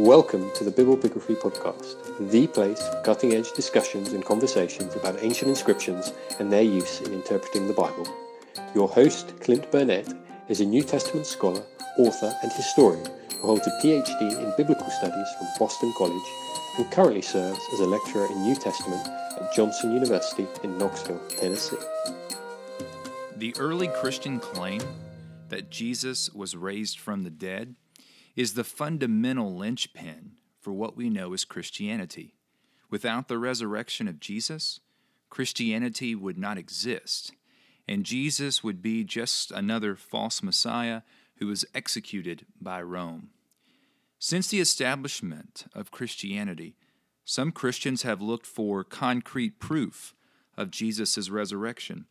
Welcome to the Biblepigraphy Podcast, the place for cutting edge discussions and conversations about ancient inscriptions and their use in interpreting the Bible. Your host, Clint Burnett, is a New Testament scholar, author, and historian who holds a PhD in Biblical Studies from Boston College and currently serves as a lecturer in New Testament at Johnson University in Knoxville, Tennessee. The early Christian claim that Jesus was raised from the dead is the fundamental linchpin for what we know as Christianity. Without the resurrection of Jesus, Christianity would not exist, and Jesus would be just another false Messiah who was executed by Rome. Since the establishment of Christianity, some Christians have looked for concrete proof of Jesus' resurrection.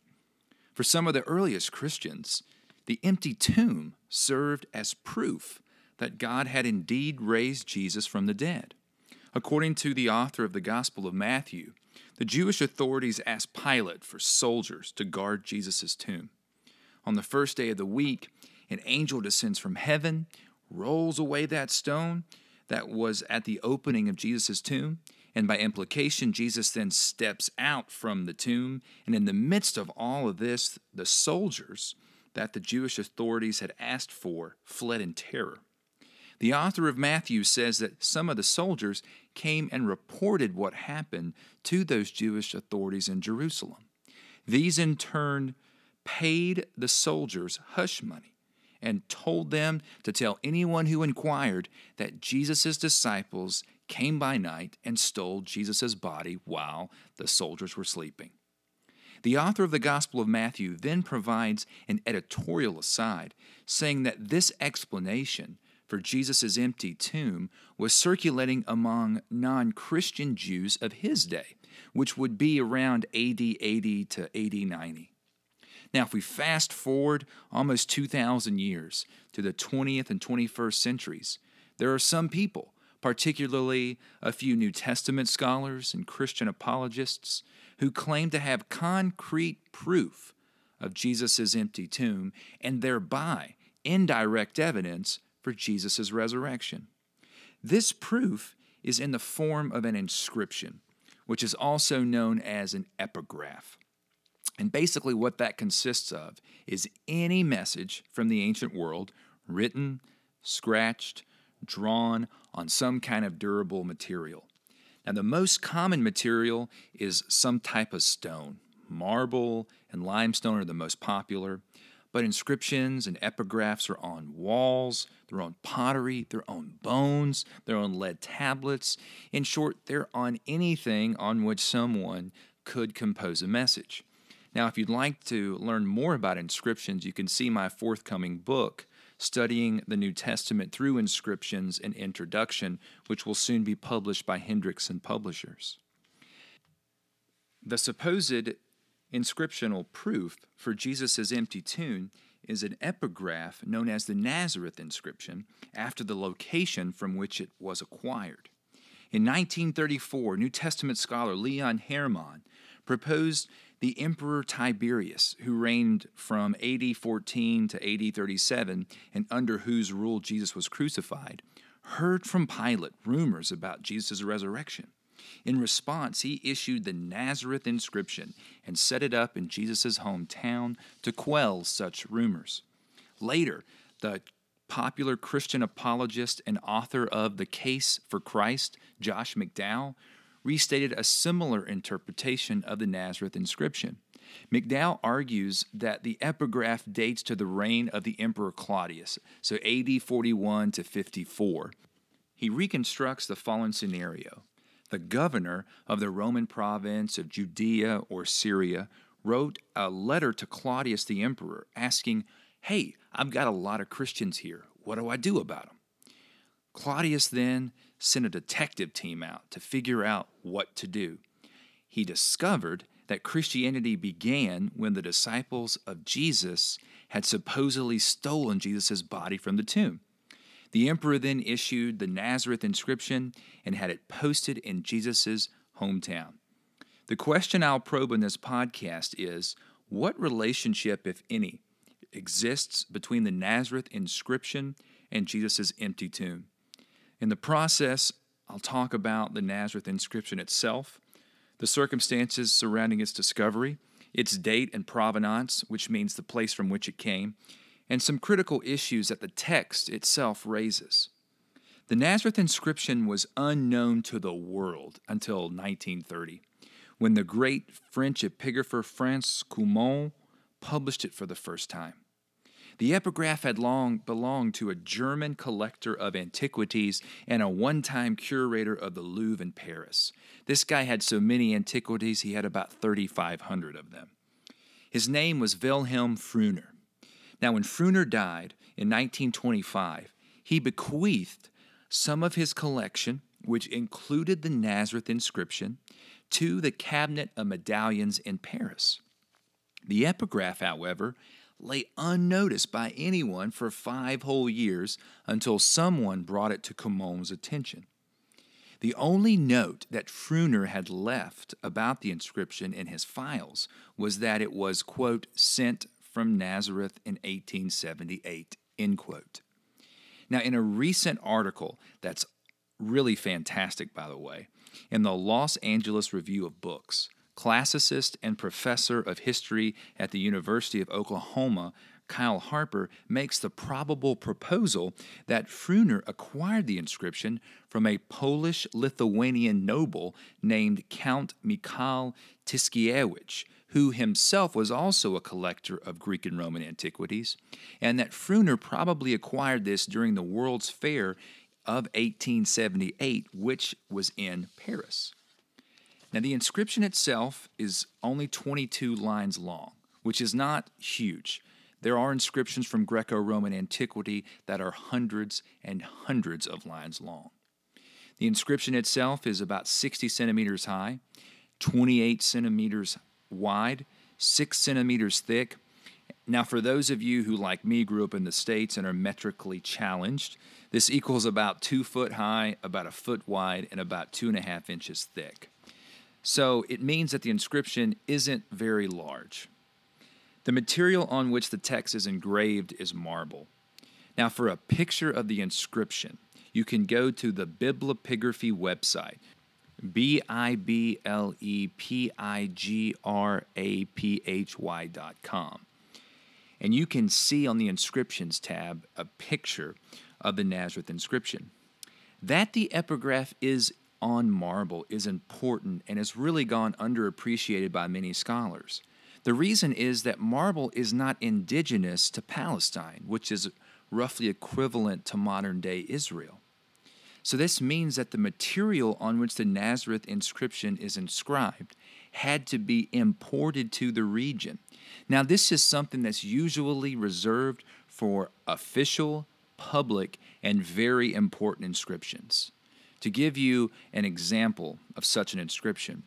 For some of the earliest Christians, the empty tomb served as proof that God had indeed raised Jesus from the dead. According to the author of the Gospel of Matthew, the Jewish authorities asked Pilate for soldiers to guard Jesus' tomb. On the first day of the week, an angel descends from heaven, rolls away that stone that was at the opening of Jesus' tomb, and by implication, Jesus then steps out from the tomb. And in the midst of all of this, the soldiers that the Jewish authorities had asked for fled in terror. The author of Matthew says that some of the soldiers came and reported what happened to those Jewish authorities in Jerusalem. These, in turn, paid the soldiers hush money and told them to tell anyone who inquired that Jesus' disciples came by night and stole Jesus' body while the soldiers were sleeping. The author of the Gospel of Matthew then provides an editorial aside, saying that this explanation for Jesus' empty tomb was circulating among non Christian Jews of his day, which would be around AD 80 to AD 90. Now, if we fast forward almost 2,000 years to the 20th and 21st centuries, there are some people, particularly a few New Testament scholars and Christian apologists, who claim to have concrete proof of Jesus' empty tomb and thereby indirect evidence for Jesus' resurrection. This proof is in the form of an inscription, which is also known as an epigraph. And basically, what that consists of is any message from the ancient world written, scratched, drawn on some kind of durable material. Now, the most common material is some type of stone. Marble and limestone are the most popular, but inscriptions and epigraphs are on walls, they're on pottery, they're on bones, they're on lead tablets. In short, they're on anything on which someone could compose a message. Now, if you'd like to learn more about inscriptions, you can see my forthcoming book, Studying the New Testament Through Inscriptions and Introduction, which will soon be published by Hendrickson Publishers. The supposed inscriptional proof for Jesus' empty tomb is an epigraph known as the Nazareth inscription after the location from which it was acquired. In 1934, New Testament scholar Leon Hermann proposed the Emperor Tiberius, who reigned from AD 14 to AD 37 and under whose rule Jesus was crucified, heard from Pilate rumors about Jesus' resurrection. In response, he issued the Nazareth inscription and set it up in Jesus' hometown to quell such rumors. Later, the popular Christian apologist and author of The Case for Christ, Josh McDowell, restated a similar interpretation of the Nazareth inscription. McDowell argues that the epigraph dates to the reign of the Emperor Claudius, so AD 41 to 54. He reconstructs the following scenario. The governor of the Roman province of Judea or Syria wrote a letter to Claudius the emperor asking, Hey, I've got a lot of Christians here. What do I do about them? Claudius then sent a detective team out to figure out what to do. He discovered that Christianity began when the disciples of Jesus had supposedly stolen Jesus' body from the tomb. The emperor then issued the Nazareth inscription and had it posted in Jesus' hometown. The question I'll probe in this podcast is what relationship, if any, exists between the Nazareth inscription and Jesus' empty tomb? In the process, I'll talk about the Nazareth inscription itself, the circumstances surrounding its discovery, its date and provenance, which means the place from which it came, and some critical issues that the text itself raises. The Nazareth inscription was unknown to the world until 1930, when the great French epigrapher Franz Cumont published it for the first time. The epigraph had long belonged to a German collector of antiquities and a one time curator of the Louvre in Paris. This guy had so many antiquities, he had about 3,500 of them. His name was Wilhelm Froehner. Now, when Froehner died in 1925, he bequeathed some of his collection, which included the Nazareth inscription, to the Cabinet of Medallions in Paris. The epigraph, however, lay unnoticed by anyone for five whole years until someone brought it to Cumont's attention. The only note that Froehner had left about the inscription in his files was that it was, quote, sent from Nazareth in 1878, end quote. Now, in a recent article that's really fantastic, by the way, in the Los Angeles Review of Books, classicist and professor of history at the University of Oklahoma, Kyle Harper, makes the probable proposal that Froehner acquired the inscription from a Polish Lithuanian noble named Count Mikhail Tyszkiewicz, who himself was also a collector of Greek and Roman antiquities, and that Froehner probably acquired this during the World's Fair of 1878, which was in Paris. Now, the inscription itself is only 22 lines long, which is not huge. There are inscriptions from Greco Roman antiquity that are hundreds and hundreds of lines long. The inscription itself is about 60 centimeters high, 28 centimeters wide, six centimeters thick. Now, for those of you who, like me, grew up in the States and are metrically challenged, this equals about two foot high, about a foot wide, and about two and a half inches thick. So it means that the inscription isn't very large. The material on which the text is engraved is marble. Now, for a picture of the inscription, you can go to the Biblepigraphy website, B I B L E P I G R A P H Y dot com. And you can see on the inscriptions tab a picture of the Nazareth inscription. That the epigraph is on marble is important and has really gone underappreciated by many scholars. The reason is that marble is not indigenous to Palestine, which is roughly equivalent to modern day Israel. So, this means that the material on which the Nazareth inscription is inscribed had to be imported to the region. Now, this is something that's usually reserved for official, public, and very important inscriptions. To give you an example of such an inscription,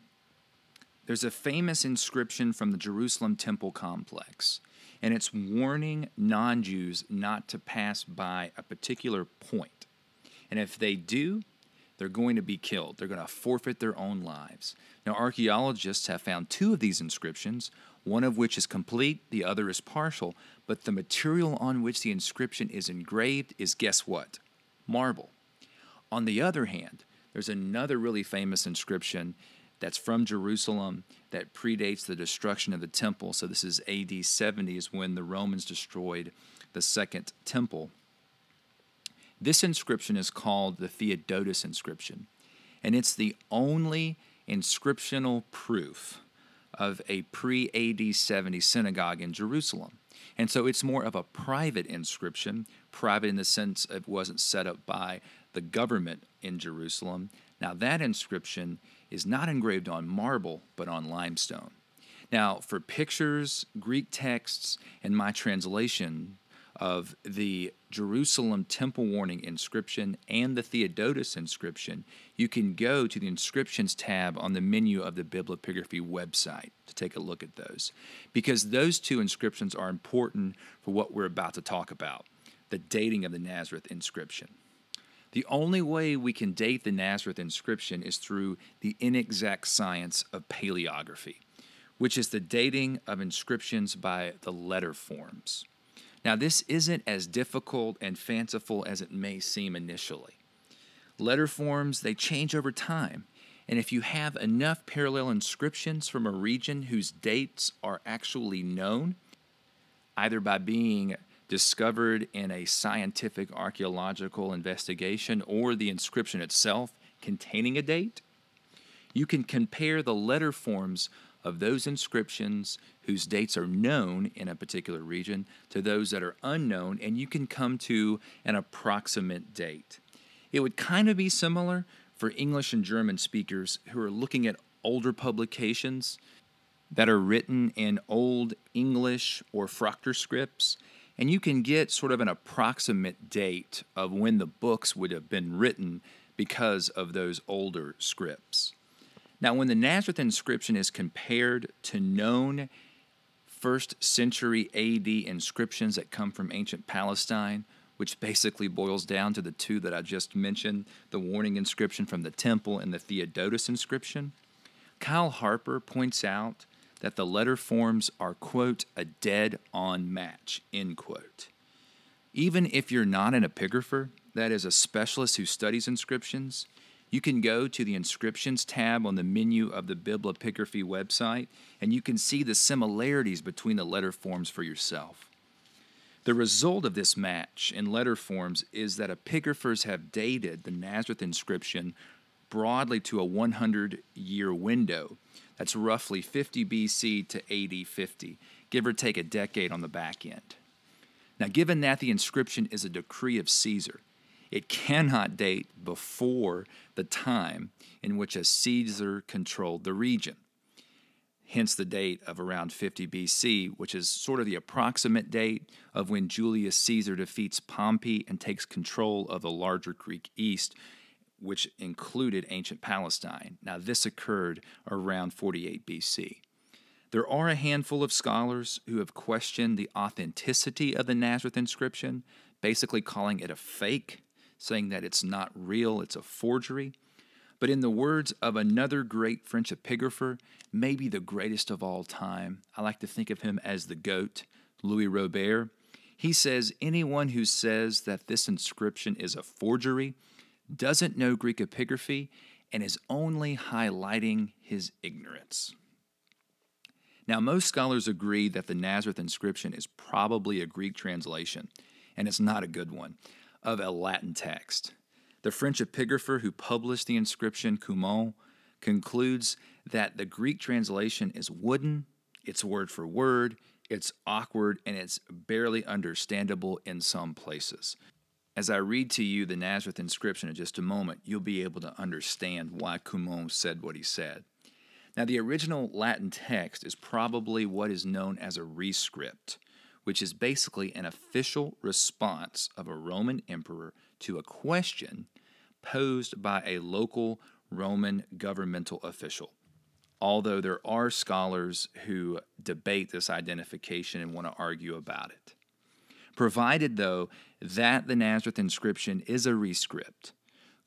there's a famous inscription from the Jerusalem temple complex, and it's warning non Jews not to pass by a particular point. And if they do, they're going to be killed. They're going to forfeit their own lives. Now, archaeologists have found two of these inscriptions, one of which is complete, the other is partial, but the material on which the inscription is engraved is guess what? Marble. On the other hand, there's another really famous inscription that's from Jerusalem that predates the destruction of the temple. So this is AD 70 is when the Romans destroyed the second temple. This inscription is called the Theodotus inscription, and it's the only inscriptional proof of a pre AD 70 synagogue in Jerusalem. And so it's more of a private inscription, private in the sense it wasn't set up by the government in Jerusalem. Now, that inscription is not engraved on marble, but on limestone. Now, for pictures, Greek texts, and my translation of the Jerusalem Temple Warning inscription and the Theodotus inscription, you can go to the inscriptions tab on the menu of the Biblepigraphy website to take a look at those. Because those two inscriptions are important for what we're about to talk about the dating of the Nazareth inscription. The only way we can date the Nazareth inscription is through the inexact science of paleography, which is the dating of inscriptions by the letter forms. Now, this isn't as difficult and fanciful as it may seem initially. Letter forms, they change over time. And if you have enough parallel inscriptions from a region whose dates are actually known, either by being discovered in a scientific archaeological investigation or the inscription itself containing a date, you can compare the letter forms of those inscriptions whose dates are known in a particular region to those that are unknown, and you can come to an approximate date. It would kind of be similar for English and German speakers who are looking at older publications that are written in Old English or Fraktur scripts, and you can get sort of an approximate date of when the books would have been written because of those older scripts. Now, when the Nazareth inscription is compared to known first century AD inscriptions that come from ancient Palestine, which basically boils down to the two that I just mentioned the warning inscription from the temple and the Theodotus inscription. Kyle Harper points out that the letter forms are, quote, a dead on match, end quote. Even if you're not an epigrapher, that is, a specialist who studies inscriptions, you can go to the inscriptions tab on the menu of the Biblepigraphy website and you can see the similarities between the letter forms for yourself. The result of this match in letter forms is that epigraphers have dated the Nazareth inscription broadly to a 100 year window. That's roughly 50 BC to AD 50, give or take a decade on the back end. Now, given that the inscription is a decree of Caesar, it cannot date before the time in which a Caesar controlled the region hence the date of around 50 BC, which is sort of the approximate date of when Julius Caesar defeats Pompey and takes control of the larger Greek East, which included ancient Palestine. Now, this occurred around 48 BC. There are a handful of scholars who have questioned the authenticity of the Nazareth inscription, basically calling it a fake, saying that it's not real, it's a forgery. But in the words of another great French epigrapher, maybe the greatest of all time, I like to think of him as the GOAT, Louis Robert. He says anyone who says that this inscription is a forgery doesn't know Greek epigraphy and is only highlighting his ignorance. Now, most scholars agree that the Nazareth inscription is probably a Greek translation, and it's not a good one, of a Latin text. The French epigrapher who published the inscription, Cumont, concludes that the Greek translation is wooden, it's word for word, it's awkward, and it's barely understandable in some places. As I read to you the Nazareth inscription in just a moment, you'll be able to understand why Cumont said what he said. Now, the original Latin text is probably what is known as a rescript, which is basically an official response of a Roman emperor to a question posed by a local Roman governmental official. Although there are scholars who debate this identification and want to argue about it. Provided, though, that the Nazareth inscription is a rescript,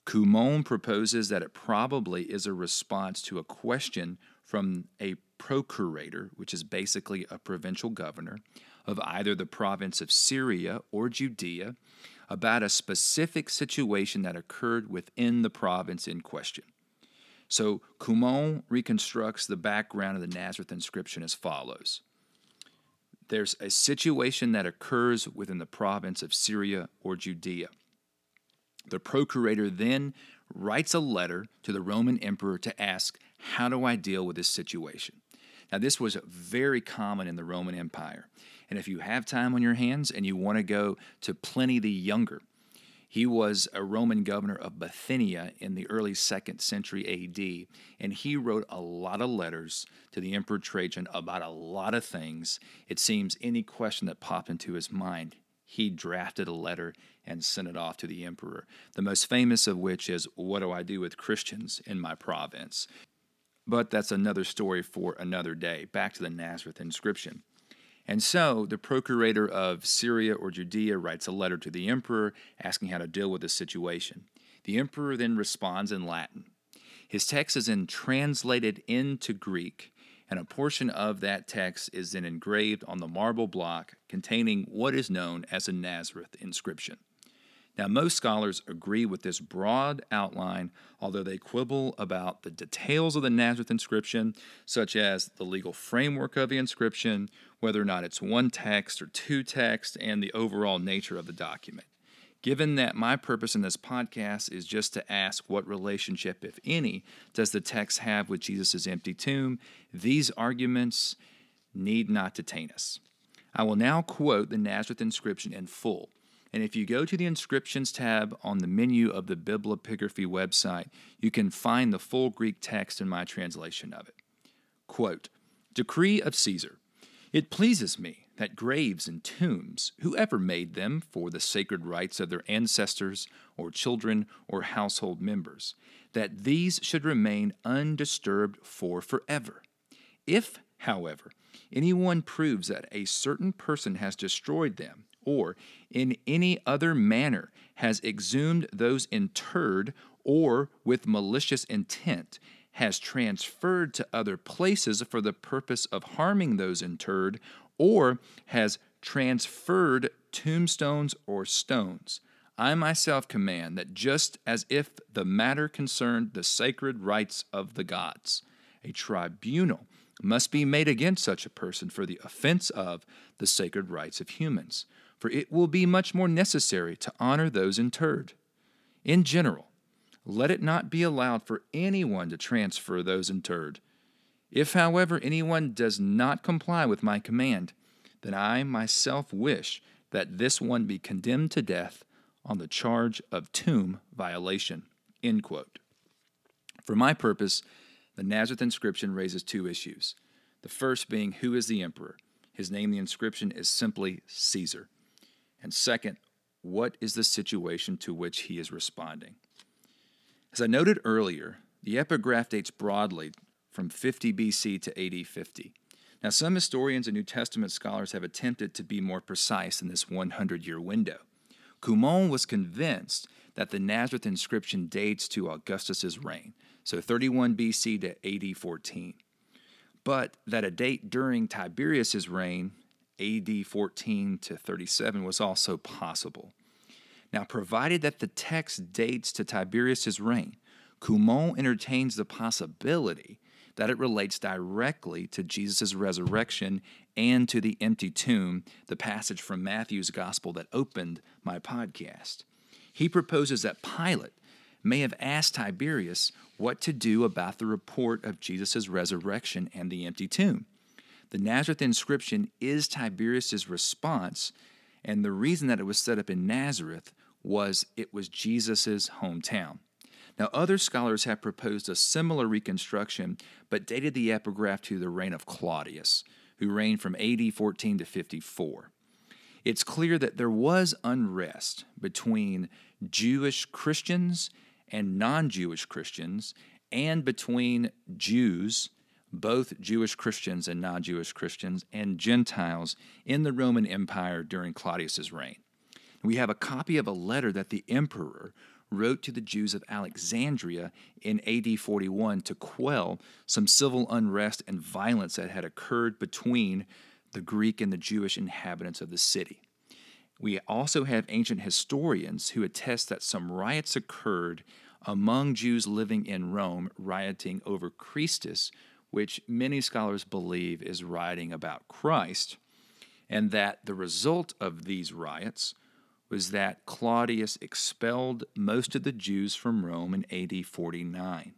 Cumont proposes that it probably is a response to a question from a procurator, which is basically a provincial governor, of either the province of Syria or Judea about a specific situation that occurred within the province in question. So Cumont reconstructs the background of the Nazareth inscription as follows There's a situation that occurs within the province of Syria or Judea. The procurator then writes a letter to the Roman emperor to ask, How do I deal with this situation? Now, this was very common in the Roman Empire. And if you have time on your hands and you want to go to Pliny the Younger, he was a Roman governor of Bithynia in the early second century AD, and he wrote a lot of letters to the Emperor Trajan about a lot of things. It seems any question that popped into his mind, he drafted a letter and sent it off to the emperor. The most famous of which is, What do I do with Christians in my province? But that's another story for another day. Back to the Nazareth inscription. And so the procurator of Syria or Judea writes a letter to the emperor asking how to deal with the situation. The emperor then responds in Latin. His text is then translated into Greek, and a portion of that text is then engraved on the marble block containing what is known as a Nazareth inscription. Now, most scholars agree with this broad outline, although they quibble about the details of the Nazareth inscription, such as the legal framework of the inscription, whether or not it's one text or two texts, and the overall nature of the document. Given that my purpose in this podcast is just to ask what relationship, if any, does the text have with Jesus' empty tomb, these arguments need not detain us. I will now quote the Nazareth inscription in full. And if you go to the inscriptions tab on the menu of the Biblepigraphy website, you can find the full Greek text in my translation of it. Quote Decree of Caesar It pleases me that graves and tombs, whoever made them for the sacred rites of their ancestors or children or household members, that these should remain undisturbed for forever. If, however, anyone proves that a certain person has destroyed them, or in any other manner has exhumed those interred, or with malicious intent has transferred to other places for the purpose of harming those interred, or has transferred tombstones or stones. I myself command that just as if the matter concerned the sacred rites of the gods, a tribunal must be made against such a person for the offense of the sacred rites of humans for it will be much more necessary to honor those interred. In general, let it not be allowed for anyone to transfer those interred. If, however, anyone does not comply with my command, then I myself wish that this one be condemned to death on the charge of tomb violation. For my purpose, the Nazareth inscription raises two issues. The first being who is the emperor? His name, the inscription, is simply Caesar. And second, what is the situation to which he is responding? As I noted earlier, the epigraph dates broadly from 50 BC to AD 50. Now, some historians and New Testament scholars have attempted to be more precise in this 100 year window. Cumont was convinced that the Nazareth inscription dates to Augustus's reign, so 31 BC to AD 14, but that a date during Tiberius's reign AD 14 to 37 was also possible. Now, provided that the text dates to Tiberius's reign, Cumont entertains the possibility that it relates directly to Jesus' resurrection and to the empty tomb, the passage from Matthew's gospel that opened my podcast. He proposes that Pilate may have asked Tiberius what to do about the report of Jesus' resurrection and the empty tomb. The Nazareth inscription is Tiberius's response, and the reason that it was set up in Nazareth was it was Jesus' hometown. Now, other scholars have proposed a similar reconstruction, but dated the epigraph to the reign of Claudius, who reigned from AD 14 to 54. It's clear that there was unrest between Jewish Christians and non Jewish Christians, and between Jews both Jewish Christians and non Jewish Christians, and Gentiles in the Roman Empire during Claudius's reign. We have a copy of a letter that the emperor wrote to the Jews of Alexandria in AD 41 to quell some civil unrest and violence that had occurred between the Greek and the Jewish inhabitants of the city. We also have ancient historians who attest that some riots occurred among Jews living in Rome, rioting over Christus, which many scholars believe is writing about Christ, and that the result of these riots was that Claudius expelled most of the Jews from Rome in AD 49.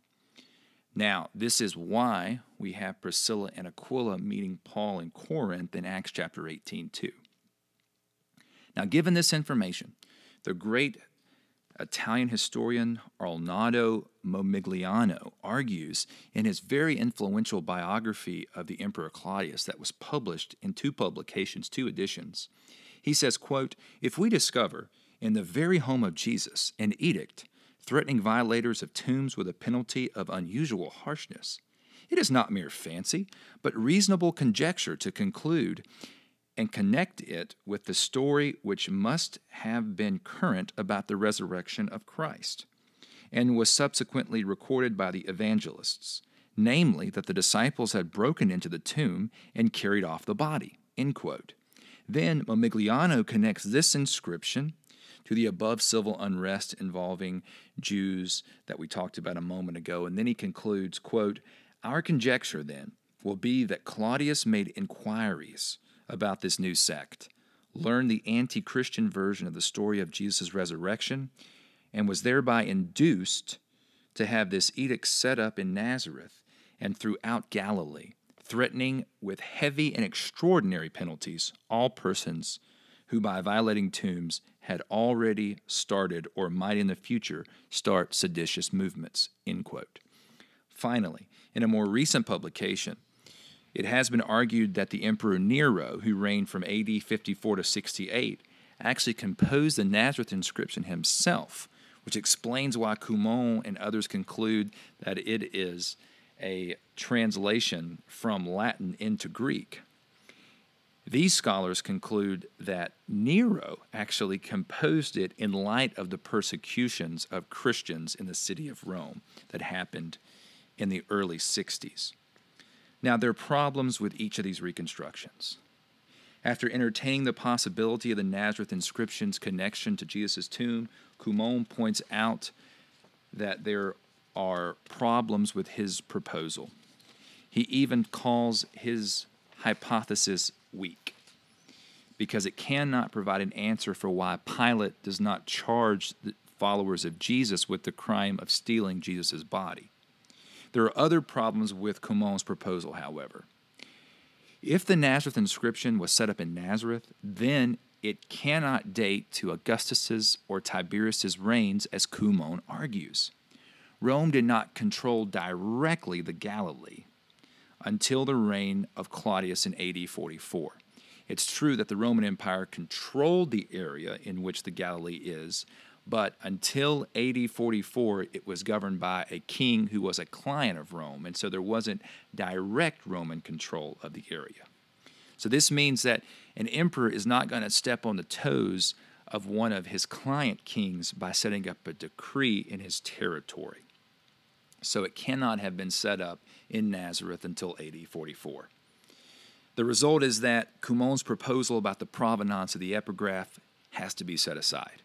Now, this is why we have Priscilla and Aquila meeting Paul in Corinth in Acts chapter 18 too. Now, given this information, the great Italian historian Arnaldo Momigliano argues in his very influential biography of the Emperor Claudius that was published in two publications, two editions. He says, quote, If we discover in the very home of Jesus an edict threatening violators of tombs with a penalty of unusual harshness, it is not mere fancy, but reasonable conjecture to conclude and connect it with the story which must have been current about the resurrection of Christ and was subsequently recorded by the evangelists, namely that the disciples had broken into the tomb and carried off the body. Then Momigliano connects this inscription to the above civil unrest involving Jews that we talked about a moment ago. And then he concludes, quote, Our conjecture then will be that Claudius made inquiries about this new sect, learned the anti Christian version of the story of Jesus' resurrection, and was thereby induced to have this edict set up in Nazareth and throughout Galilee, threatening with heavy and extraordinary penalties all persons who, by violating tombs, had already started or might in the future start seditious movements. End quote. Finally, in a more recent publication, it has been argued that the Emperor Nero, who reigned from AD 54 to 68, actually composed the Nazareth inscription himself, which explains why Cumont and others conclude that it is a translation from Latin into Greek. These scholars conclude that Nero actually composed it in light of the persecutions of Christians in the city of Rome that happened in the early 60s. Now, there are problems with each of these reconstructions. After entertaining the possibility of the Nazareth inscription's connection to Jesus' tomb, Cumont points out that there are problems with his proposal. He even calls his hypothesis weak because it cannot provide an answer for why Pilate does not charge the followers of Jesus with the crime of stealing Jesus' body. There are other problems with Cumont's proposal, however. If the Nazareth inscription was set up in Nazareth, then it cannot date to Augustus's or Tiberius's reigns, as Cumont argues. Rome did not control directly the Galilee until the reign of Claudius in AD 44. It's true that the Roman Empire controlled the area in which the Galilee is, but until AD 44, it was governed by a king who was a client of Rome, and so there wasn't direct Roman control of the area. So this means that an emperor is not going to step on the toes of one of his client kings by setting up a decree in his territory. So it cannot have been set up in Nazareth until AD 44. The result is that Cumont's proposal about the provenance of the epigraph has to be set aside.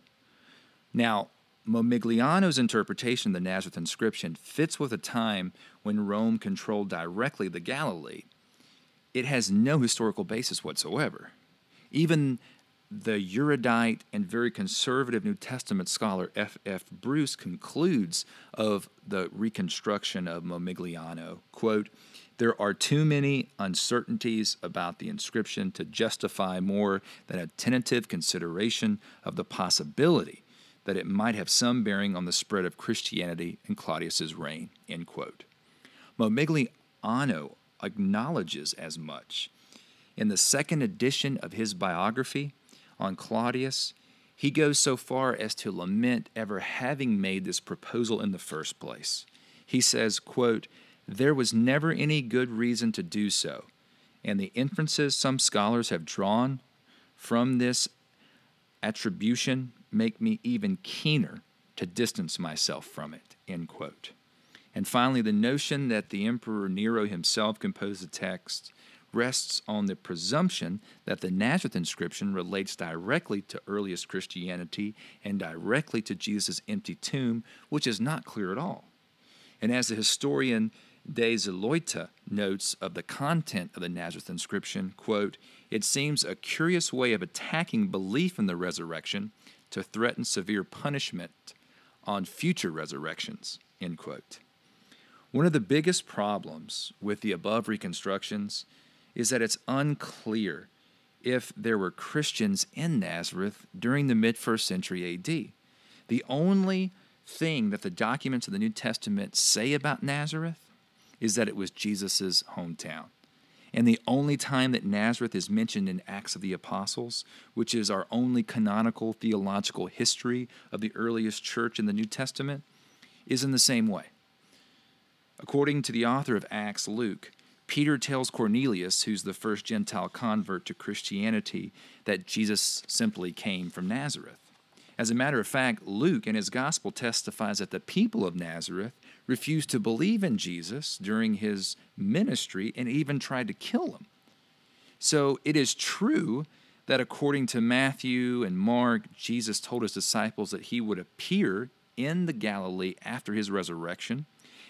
Now, Momigliano's interpretation of the Nazareth inscription fits with a time when Rome controlled directly the Galilee. It has no historical basis whatsoever. Even the erudite and very conservative New Testament scholar F. F. Bruce concludes of the reconstruction of Momigliano, quote, there are too many uncertainties about the inscription to justify more than a tentative consideration of the possibility that it might have some bearing on the spread of Christianity in Claudius's reign. End quote. Momigliano acknowledges as much. In the second edition of his biography on Claudius, he goes so far as to lament ever having made this proposal in the first place. He says, quote, There was never any good reason to do so, and the inferences some scholars have drawn from this attribution make me even keener to distance myself from it. End quote. And finally, the notion that the Emperor Nero himself composed the text rests on the presumption that the Nazareth inscription relates directly to earliest Christianity and directly to Jesus' empty tomb, which is not clear at all. And as the historian De Zulueta notes of the content of the Nazareth inscription, quote, it seems a curious way of attacking belief in the resurrection to threaten severe punishment on future resurrections. End quote. One of the biggest problems with the above reconstructions is that it's unclear if there were Christians in Nazareth during the mid first century AD. The only thing that the documents of the New Testament say about Nazareth is that it was Jesus' hometown. And the only time that Nazareth is mentioned in Acts of the Apostles, which is our only canonical theological history of the earliest church in the New Testament, is in the same way. According to the author of Acts, Luke, Peter tells Cornelius, who's the first Gentile convert to Christianity, that Jesus simply came from Nazareth. As a matter of fact, Luke in his gospel testifies that the people of Nazareth refused to believe in Jesus during his ministry and even tried to kill him. So it is true that according to Matthew and Mark, Jesus told his disciples that he would appear in the Galilee after his resurrection.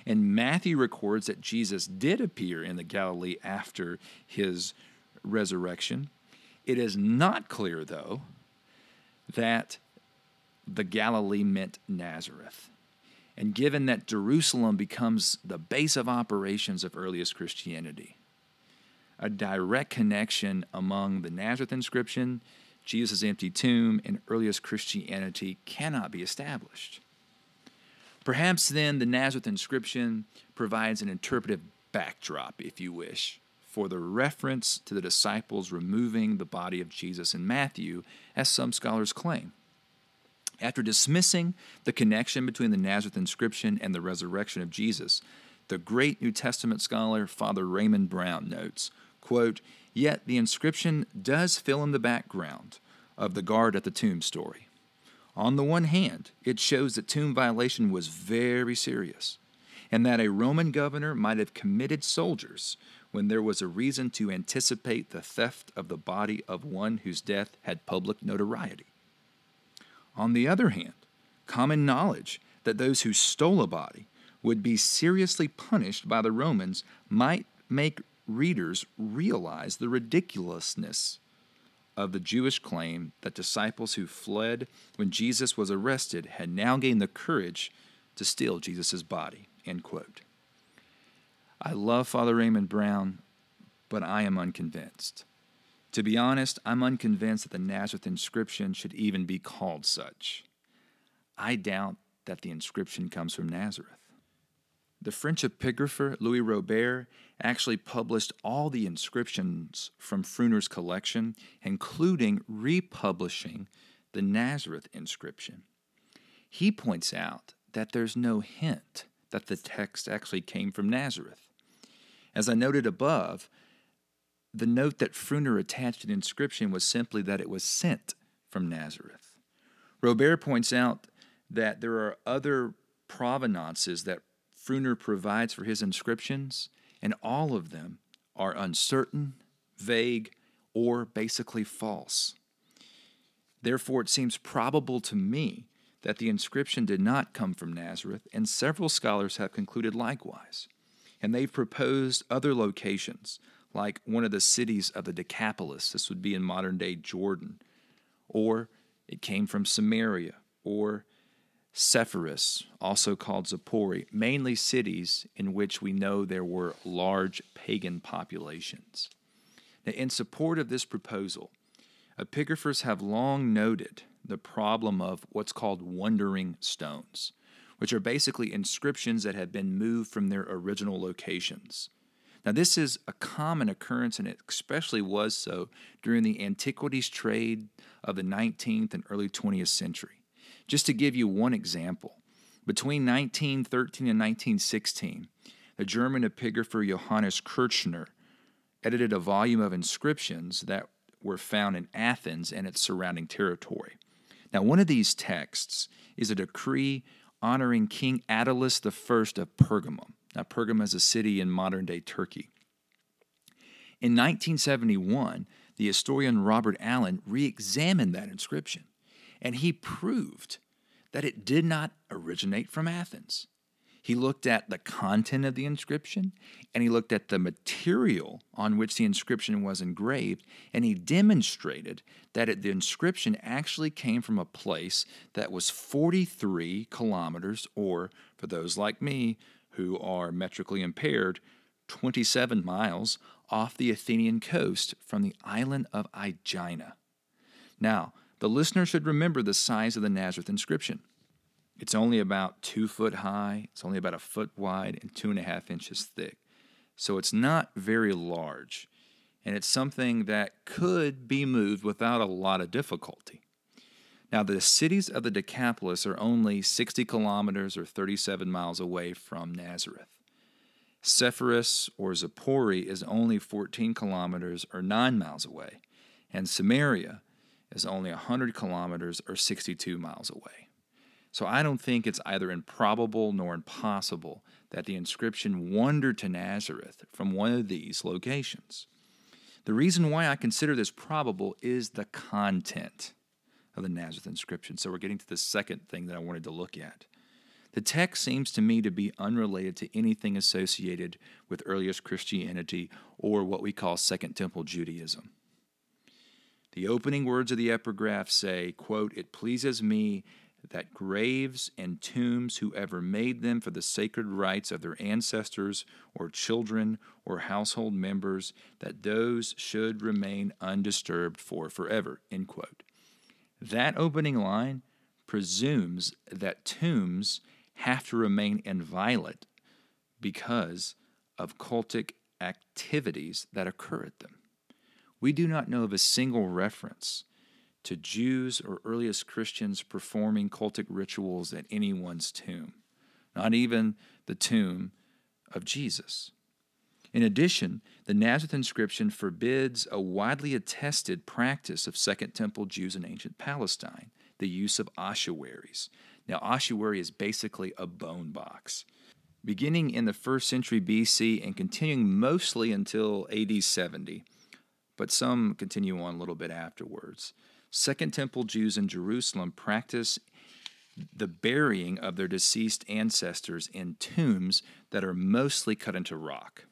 And Matthew records that Jesus did appear in the Galilee after his resurrection. It is not clear, though, that the Galilee meant Nazareth. And given that Jerusalem becomes the base of operations of earliest Christianity, a direct connection among the Nazareth inscription, Jesus' empty tomb, and earliest Christianity cannot be established. Perhaps then the Nazareth inscription provides an interpretive backdrop, if you wish, for the reference to the disciples removing the body of Jesus in Matthew, as some scholars claim. After dismissing the connection between the Nazareth inscription and the resurrection of Jesus, the great New Testament scholar Father Raymond Brown notes, quote, Yet the inscription does fill in the background of the guard at the tomb story. On the one hand, it shows that tomb violation was very serious, and that a Roman governor might have committed soldiers when there was a reason to anticipate the theft of the body of one whose death had public notoriety. On the other hand, common knowledge that those who stole a body would be seriously punished by the Romans might make readers realize the ridiculousness of the Jewish claim that disciples who fled when Jesus was arrested had now gained the courage to steal Jesus' body. End quote. I love Father Raymond Brown, but I am unconvinced. To be honest, I'm unconvinced that the Nazareth inscription should even be called such. I doubt that the inscription comes from Nazareth. The French epigrapher Louis Robert actually published all the inscriptions from Froehner's collection, including republishing the Nazareth inscription. He points out that there's no hint that the text actually came from Nazareth. As I noted above, the note that Froehner attached to the inscription was simply that it was sent from Nazareth. Robert points out that there are other provenances that Froehner provides for his inscriptions, and all of them are uncertain, vague, or basically false. Therefore, it seems probable to me that the inscription did not come from Nazareth, and several scholars have concluded likewise. And they've proposed other locations, like one of the cities of the Decapolis, this would be in modern day Jordan, or it came from Samaria, or Sepphoris, also called Zippori, mainly cities in which we know there were large pagan populations. Now, in support of this proposal, epigraphers have long noted the problem of what's called wandering stones, which are basically inscriptions that have been moved from their original locations. Now, this is a common occurrence, and it especially was so during the antiquities trade of the 19th and early 20th century. Just to give you one example, between 1913 and 1916, the German epigrapher Johannes Kirchner edited a volume of inscriptions that were found in Athens and its surrounding territory. Now, one of these texts is a decree honoring King Attalus I of Pergamum. Now, Pergamum is a city in modern day Turkey. In 1971, the historian Robert Allen re examined that inscription and he proved that it did not originate from Athens. He looked at the content of the inscription and he looked at the material on which the inscription was engraved, and he demonstrated that it, the inscription actually came from a place that was 43 kilometers, or for those like me who are metrically impaired, 27 miles off the Athenian coast from the island of Aegina. Now, the listener should remember the size of the Nazareth inscription. It's only about two foot high, it's only about a foot wide, and two and a half inches thick. So it's not very large, and it's something that could be moved without a lot of difficulty. Now, the cities of the Decapolis are only 60 kilometers or 37 miles away from Nazareth. Sepphoris or Zippori is only 14 kilometers or 9 miles away, and Samaria is only 100 kilometers or 62 miles away. So I don't think it's either improbable nor impossible that the inscription wandered to Nazareth from one of these locations. The reason why I consider this probable is the content of the Nazareth inscription. So we're getting to the second thing that I wanted to look at. The text seems to me to be unrelated to anything associated with earliest Christianity or what we call Second Temple Judaism. The opening words of the epigraph say, quote, It pleases me that graves and tombs, whoever made them for the sacred rites of their ancestors or children or household members, that those should remain undisturbed for forever. End quote. That opening line presumes that tombs have to remain inviolate because of cultic activities that occur at them. We do not know of a single reference to Jews or earliest Christians performing cultic rituals at anyone's tomb, not even the tomb of Jesus. In addition, the Nazareth inscription forbids a widely attested practice of Second Temple Jews in ancient Palestine, the use of ossuaries, now, ossuary is basically a bone box. Beginning in the first century BC and continuing mostly until AD 70, but some continue on a little bit afterwards. Second Temple Jews in Jerusalem practice the burying of their deceased ancestors in tombs that are mostly cut into rock.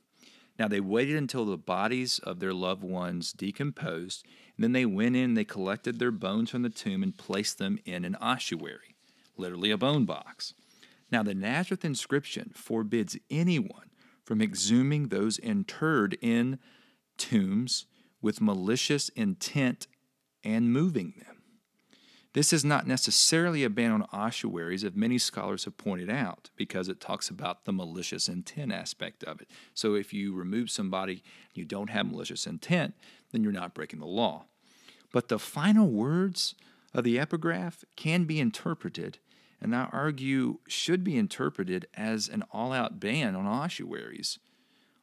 Now, they waited until the bodies of their loved ones decomposed, and then they went in, and they collected their bones from the tomb, and placed them in an ossuary literally a bone box. Now, the Nazareth inscription forbids anyone from exhuming those interred in tombs with malicious intent and moving them. This is not necessarily a ban on ossuaries, as many scholars have pointed out, because it talks about the malicious intent aspect of it. So if you remove somebody you don't have malicious intent, then you're not breaking the law. But the final words of the epigraph can be interpreted, and I argue should be interpreted as an all out ban on ossuaries,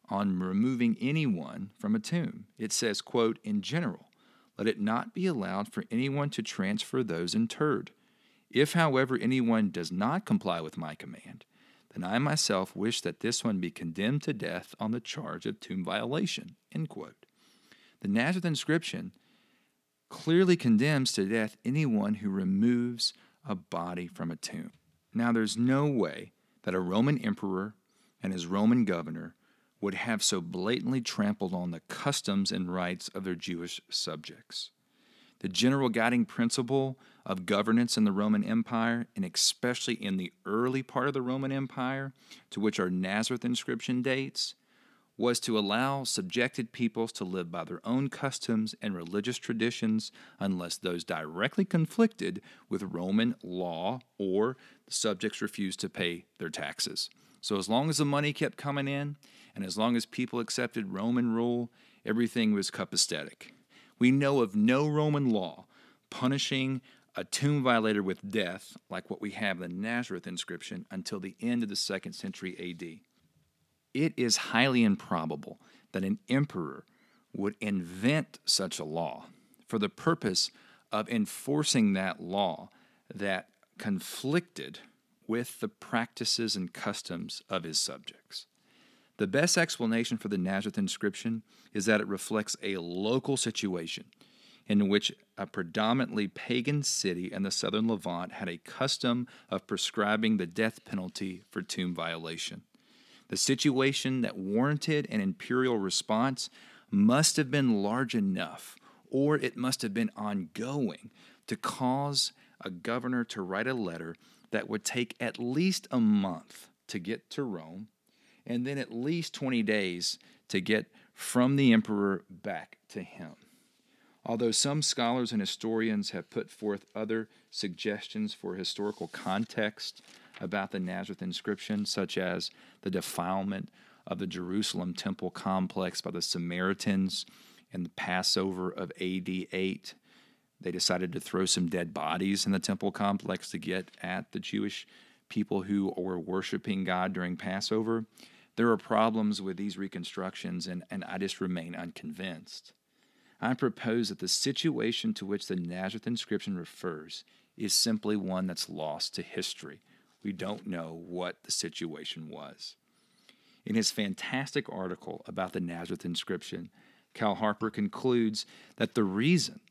on removing anyone from a tomb. It says, quote, in general, let it not be allowed for anyone to transfer those interred. If, however, anyone does not comply with my command, then I myself wish that this one be condemned to death on the charge of tomb violation. The Nazareth inscription clearly condemns to death anyone who removes a body from a tomb. Now, there's no way that a Roman emperor and his Roman governor would have so blatantly trampled on the customs and rights of their Jewish subjects. The general guiding principle of governance in the Roman Empire, and especially in the early part of the Roman Empire, to which our Nazareth inscription dates, was to allow subjected peoples to live by their own customs and religious traditions unless those directly conflicted with Roman law or the subjects refused to pay their taxes. So, as long as the money kept coming in and as long as people accepted Roman rule, everything was copacetic. We know of no Roman law punishing a tomb violator with death, like what we have in the Nazareth inscription, until the end of the second century AD it is highly improbable that an emperor would invent such a law for the purpose of enforcing that law that conflicted with the practices and customs of his subjects. The best explanation for the Nazareth inscription is that it reflects a local situation in which a predominantly pagan city in the southern Levant had a custom of prescribing the death penalty for tomb violation. The situation that warranted an imperial response must have been large enough, or it must have been ongoing, to cause a governor to write a letter that would take at least a month to get to Rome, and then at least 20 days to get from the emperor back to him. Although some scholars and historians have put forth other suggestions for historical context about the Nazareth inscription, such as the defilement of the Jerusalem temple complex by the Samaritans in the Passover of AD 8. They decided to throw some dead bodies in the temple complex to get at the Jewish people who were worshiping God during Passover. There are problems with these reconstructions, and, and I just remain unconvinced. I propose that the situation to which the Nazareth inscription refers is simply one that's lost to history. We don't know what the situation was. In his fantastic article about the Nazareth inscription, Kyle Harper concludes that the reason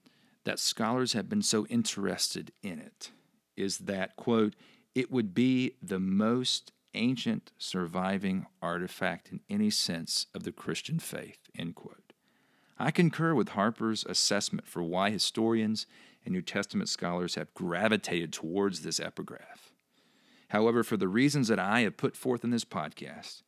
that scholars have been so interested in it is that, quote, it would be the most ancient surviving artifact in any sense of the Christian faith, end quote. I concur with Harper's assessment for why historians and New Testament scholars have gravitated towards this epigraph. However, for the reasons that I have put forth in this podcast,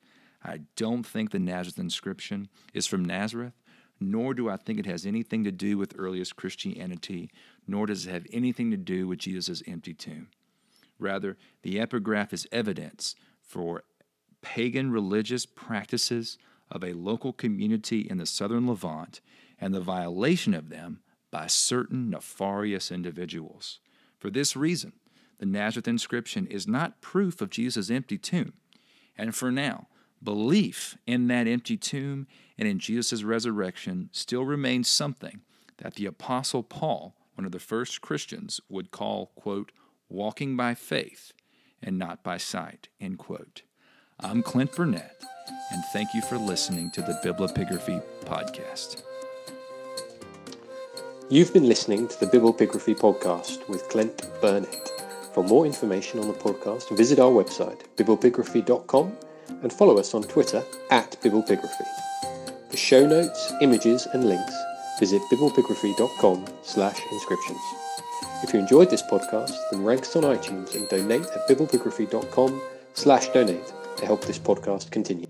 I don't think the Nazareth inscription is from Nazareth, nor do I think it has anything to do with earliest Christianity, nor does it have anything to do with Jesus' empty tomb. Rather, the epigraph is evidence for pagan religious practices of a local community in the southern Levant and the violation of them by certain nefarious individuals. For this reason, the Nazareth inscription is not proof of Jesus' empty tomb. And for now, belief in that empty tomb and in Jesus' resurrection still remains something that the Apostle Paul, one of the first Christians, would call, quote, walking by faith and not by sight, end quote. I'm Clint Burnett, and thank you for listening to the Biblepigraphy Podcast. You've been listening to the Biblepigraphy Podcast with Clint Burnett. For more information on the podcast, visit our website, biblepigraphy.com, and follow us on Twitter at Biblepigraphy. For show notes, images, and links, visit biblepigraphy.com slash inscriptions. If you enjoyed this podcast, then rank us on iTunes and donate at biblepigraphy.com slash donate to help this podcast continue.